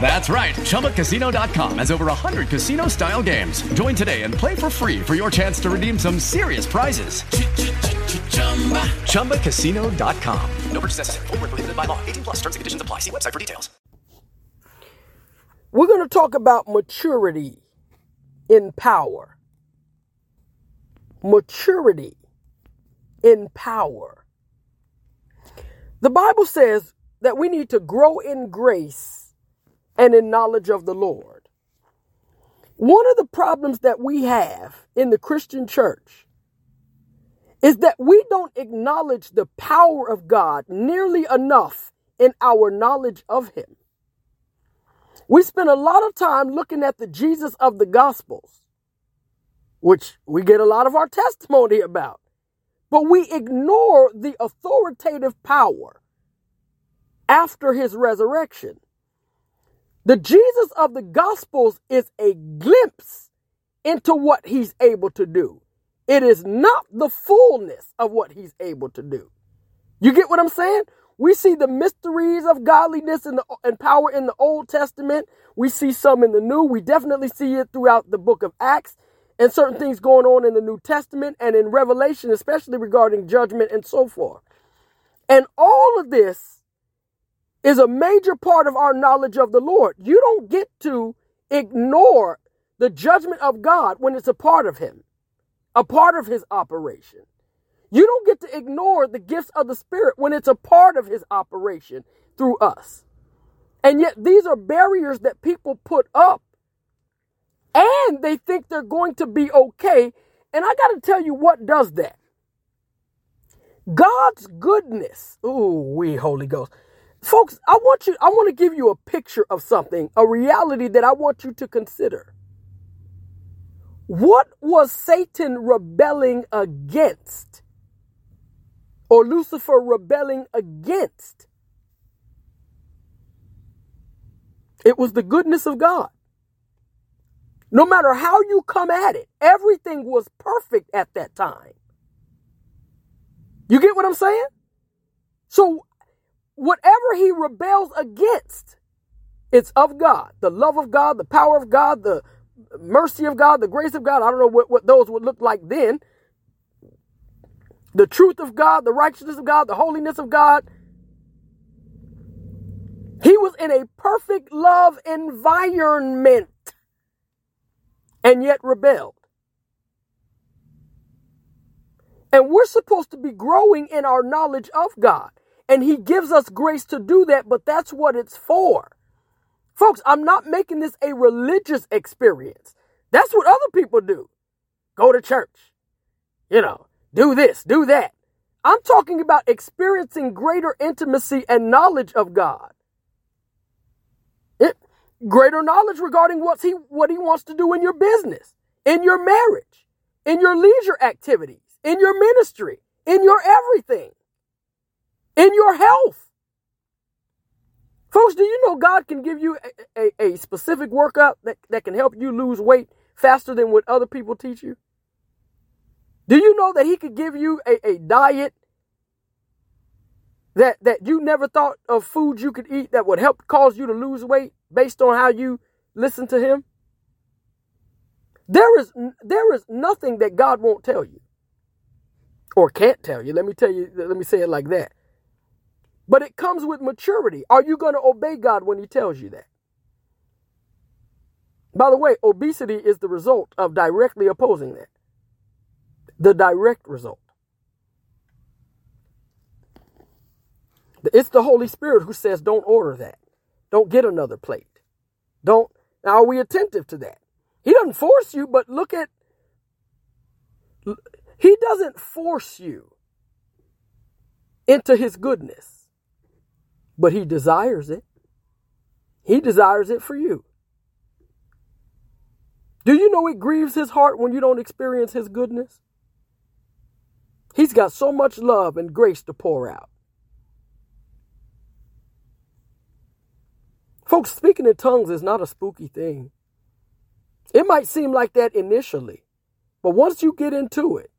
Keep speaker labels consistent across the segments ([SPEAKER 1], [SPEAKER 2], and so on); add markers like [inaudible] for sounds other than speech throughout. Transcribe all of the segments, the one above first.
[SPEAKER 1] That's right. ChumbaCasino.com has over 100 casino style games. Join today and play for free for your chance to redeem some serious prizes. ChumbaCasino.com.
[SPEAKER 2] No purchase necessary. Full prohibited by law. 18 plus terms and conditions apply. See website for details.
[SPEAKER 3] We're going to talk about maturity in power. Maturity in power. The Bible says that we need to grow in grace and in knowledge of the Lord. One of the problems that we have in the Christian church is that we don't acknowledge the power of God nearly enough in our knowledge of Him. We spend a lot of time looking at the Jesus of the Gospels, which we get a lot of our testimony about, but we ignore the authoritative power after His resurrection. The Jesus of the Gospels is a glimpse into what he's able to do. It is not the fullness of what he's able to do. You get what I'm saying? We see the mysteries of godliness and, the, and power in the Old Testament. We see some in the New. We definitely see it throughout the book of Acts and certain things going on in the New Testament and in Revelation, especially regarding judgment and so forth. And all of this is a major part of our knowledge of the Lord. You don't get to ignore the judgment of God when it's a part of Him, a part of His operation. You don't get to ignore the gifts of the Spirit when it's a part of His operation through us. And yet, these are barriers that people put up and they think they're going to be okay. And I got to tell you what does that. God's goodness. Ooh, we Holy Ghost. Folks, I want you I want to give you a picture of something, a reality that I want you to consider. What was Satan rebelling against? Or Lucifer rebelling against? It was the goodness of God. No matter how you come at it, everything was perfect at that time. You get what I'm saying? So whatever he rebels against, it's of God. The love of God, the power of God, the mercy of God, the grace of God. I don't know what, what those would look like then. The truth of God, the righteousness of God, the holiness of God. He was in a perfect love environment and yet rebelled. And we're supposed to be growing in our knowledge of God. And he gives us grace to do that, but that's what it's for. Folks, I'm not making this a religious experience. That's what other people do. Go to church. You know, do this, do that. I'm talking about experiencing greater intimacy and knowledge of God. It, greater knowledge regarding what's he, what he wants to do in your business, in your marriage, in your leisure activities, in your ministry, in your everything in your health. Folks, do you know God can give you a, a, a, specific workout that, that can help you lose weight faster than what other people teach you? Do you know that He could give you a, a diet that, that you never thought of foods you could eat that would help cause you to lose weight based on how you listen to Him? There is, there is nothing that God won't tell you or can't tell you. Let me tell you, let me say it like that. But it comes with maturity. Are you going to obey God when He tells you that? By the way, obesity is the result of directly opposing that. The direct result. It's the Holy Spirit who says, don't order that. Don't get another plate. Don't. Now, are we attentive to that? He doesn't force you, but look at. He doesn't force you into his goodness, but he desires it. He desires it for you. Do you know it grieves his heart when you don't experience his goodness? He's got so much love and grace to pour out. Folks, speaking in tongues is not a spooky thing. It might seem like that initially, but once you get into it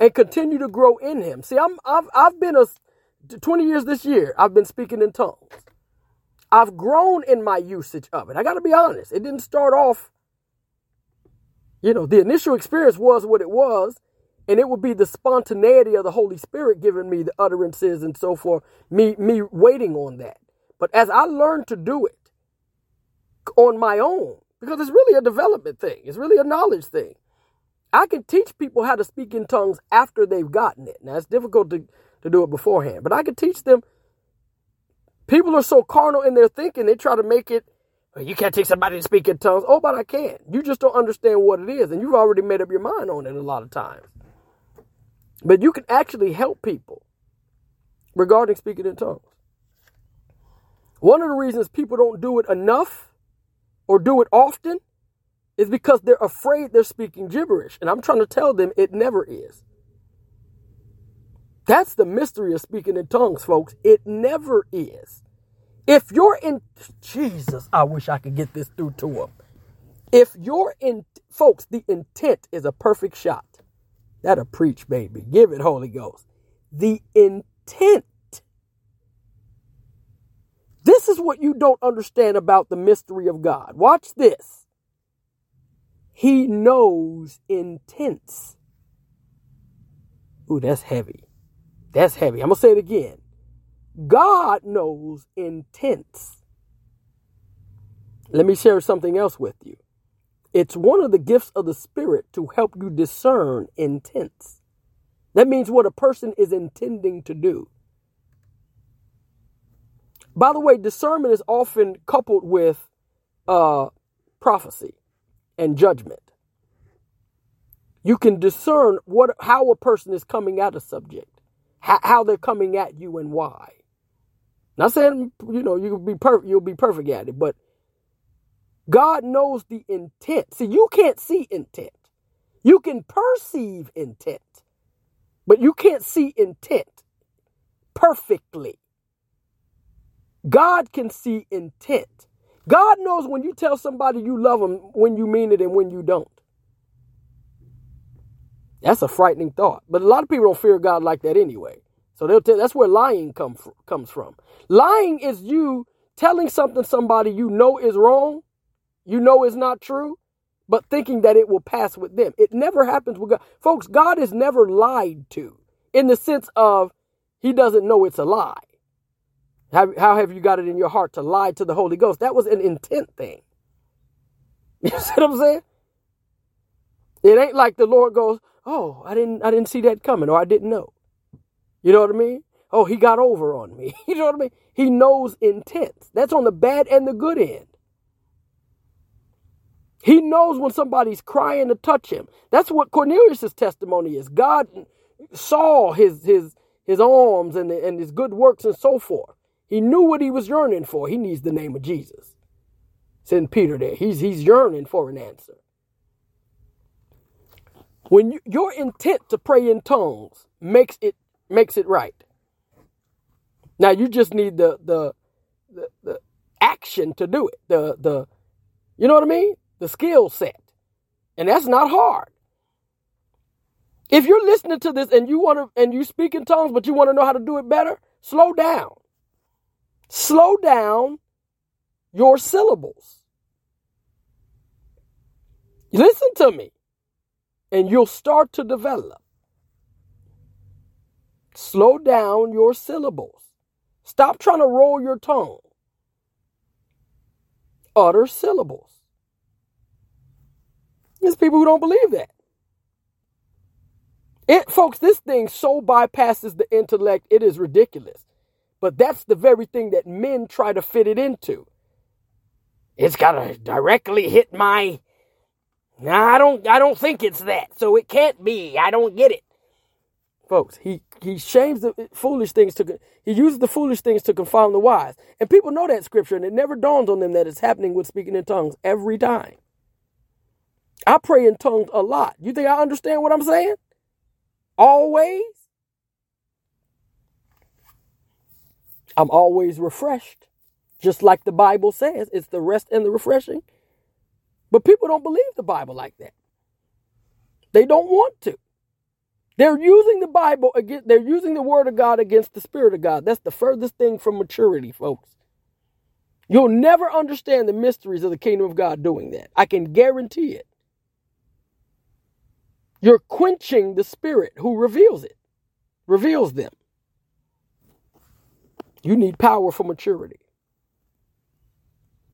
[SPEAKER 3] and continue to grow in Him, see, I'm I've I've been a 20 years this year. I've been speaking in tongues. I've grown in my usage of it. I got to be honest. It didn't start off. You know, the initial experience was what it was, and it would be the spontaneity of the Holy Spirit giving me the utterances and so forth. Me me waiting on that. But as I learned to do it on my own, because it's really a development thing, it's really a knowledge thing. I can teach people how to speak in tongues after they've gotten it. Now, it's difficult to, to do it beforehand, but I can teach them. People are so carnal in their thinking, they try to make it, well, you can't teach somebody to speak in tongues. Oh, but I can. You just don't understand what it is, and you've already made up your mind on it a lot of times. But you can actually help people regarding speaking in tongues. One of the reasons people don't do it enough or do it often is because they're afraid they're speaking gibberish. And I'm trying to tell them it never is. That's the mystery of speaking in tongues, folks. It never is. If you're in, Jesus, I wish I could get this through to them. If you're in, folks, the intent is a perfect shot. That'll preach, baby. Give it, Holy Ghost. The intent this is what you don't understand about the mystery of God. Watch this. He knows intents. Ooh, that's heavy. That's heavy. I'm going to say it again. God knows intents. Let me share something else with you. It's one of the gifts of the Spirit to help you discern intents. That means what a person is intending to do. By the way, discernment is often coupled with uh, prophecy and judgment. You can discern what how a person is coming at a subject, how, how they're coming at you, and why. Not saying you know you'll be perfect, you'll be perfect at it, but God knows the intent. See, you can't see intent. You can perceive intent, but you can't see intent perfectly. God can see intent. God knows when you tell somebody you love them, when you mean it and when you don't. That's a frightening thought. But a lot of people don't fear God like that anyway. So they'll tell, that's where lying come comes from. Lying is you telling something somebody you know is wrong, you know is not true, but thinking that it will pass with them. It never happens with God. Folks, God is never lied to in the sense of he doesn't know it's a lie. How, how have you got it in your heart to lie to the Holy Ghost? That was an intent thing. [laughs] You see what I'm saying? It ain't like the Lord goes, "Oh, I didn't, I didn't see that coming, or I didn't know." You know what I mean? Oh, he got over on me. [laughs] You know what I mean? He knows intent. That's on the bad and the good end. He knows when somebody's crying to touch him. That's what Cornelius' testimony is. God saw his his his arms and, and his good works and so forth. He knew what he was yearning for. He needs the name of Jesus. Send Peter there. He's he's yearning for an answer. When you, your intent to pray in tongues makes it makes it right. Now you just need the the the, the action to do it. The the you know what I mean? The skill set. And that's not hard. If you're listening to this and you want to and you speak in tongues but you want to know how to do it better, slow down. Slow down your syllables. Listen to me, and you'll start to develop. Slow down your syllables. Stop trying to roll your tongue. Utter syllables. There's people who don't believe that. It, folks, this thing so bypasses the intellect, it is ridiculous. But that's the very thing that men try to fit it into. It's got to directly hit my Nah, I don't I don't think it's that. So it can't be. I don't get it. Folks, he he shames the foolish things to he uses the foolish things to confound the wise. And people know that scripture and it never dawns on them that it's happening with speaking in tongues every time. I pray in tongues a lot. You think I understand what I'm saying? Always. I'm always refreshed. Just like the Bible says, it's the rest and the refreshing. But people don't believe the Bible like that. They don't want to. They're using the Bible against, they're using the Word of God against the Spirit of God. That's the furthest thing from maturity, folks. You'll never understand the mysteries of the kingdom of God doing that. I can guarantee it. You're quenching the Spirit who reveals it, reveals them. You need power for maturity.